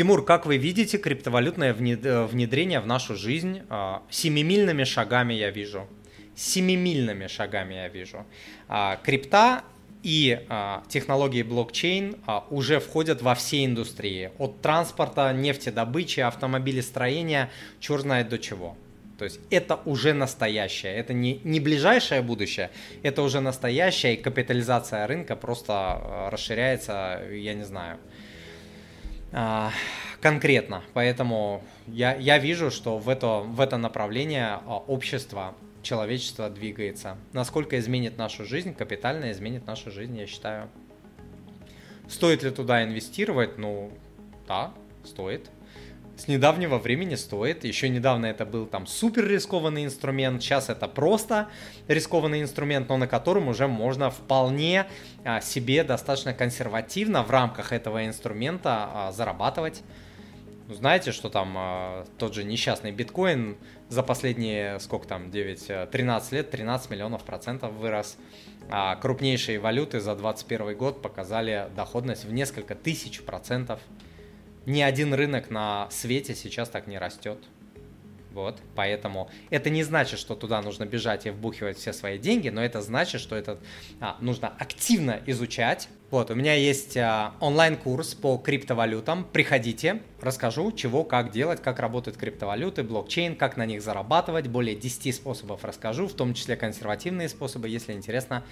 Тимур, как вы видите криптовалютное э, внедрение в нашу жизнь? А, семимильными шагами я вижу. Семимильными шагами я вижу. А, крипта и а, технологии блокчейн уже входят во все индустрии. От транспорта, нефтедобычи, автомобилестроения, черт знает до чего. То есть это уже настоящее, это не, не ближайшее будущее, это уже настоящее, и капитализация рынка просто расширяется, я не знаю, конкретно. Поэтому я, я вижу, что в это, в это направление а, общество человечество двигается. Насколько изменит нашу жизнь, капитально изменит нашу жизнь, я считаю. Стоит ли туда инвестировать? Ну, да, стоит. С недавнего времени стоит. Еще недавно это был там супер рискованный инструмент. Сейчас это просто рискованный инструмент, но на котором уже можно вполне а, себе достаточно консервативно в рамках этого инструмента а, зарабатывать. Ну, знаете, что там а, тот же несчастный биткоин за последние, сколько там, 9, 13 э, лет, 13 миллионов процентов вырос. А крупнейшие валюты за 2021 год показали доходность в несколько тысяч процентов. Ни один рынок на свете сейчас так не растет. Вот, поэтому это не значит, что туда нужно бежать и вбухивать все свои деньги, но это значит, что это а, нужно активно изучать. Вот, у меня есть а, онлайн-курс по криптовалютам. Приходите, расскажу, чего, как делать, как работают криптовалюты, блокчейн, как на них зарабатывать. Более 10 способов расскажу, в том числе консервативные способы. Если интересно,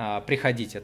а, приходите.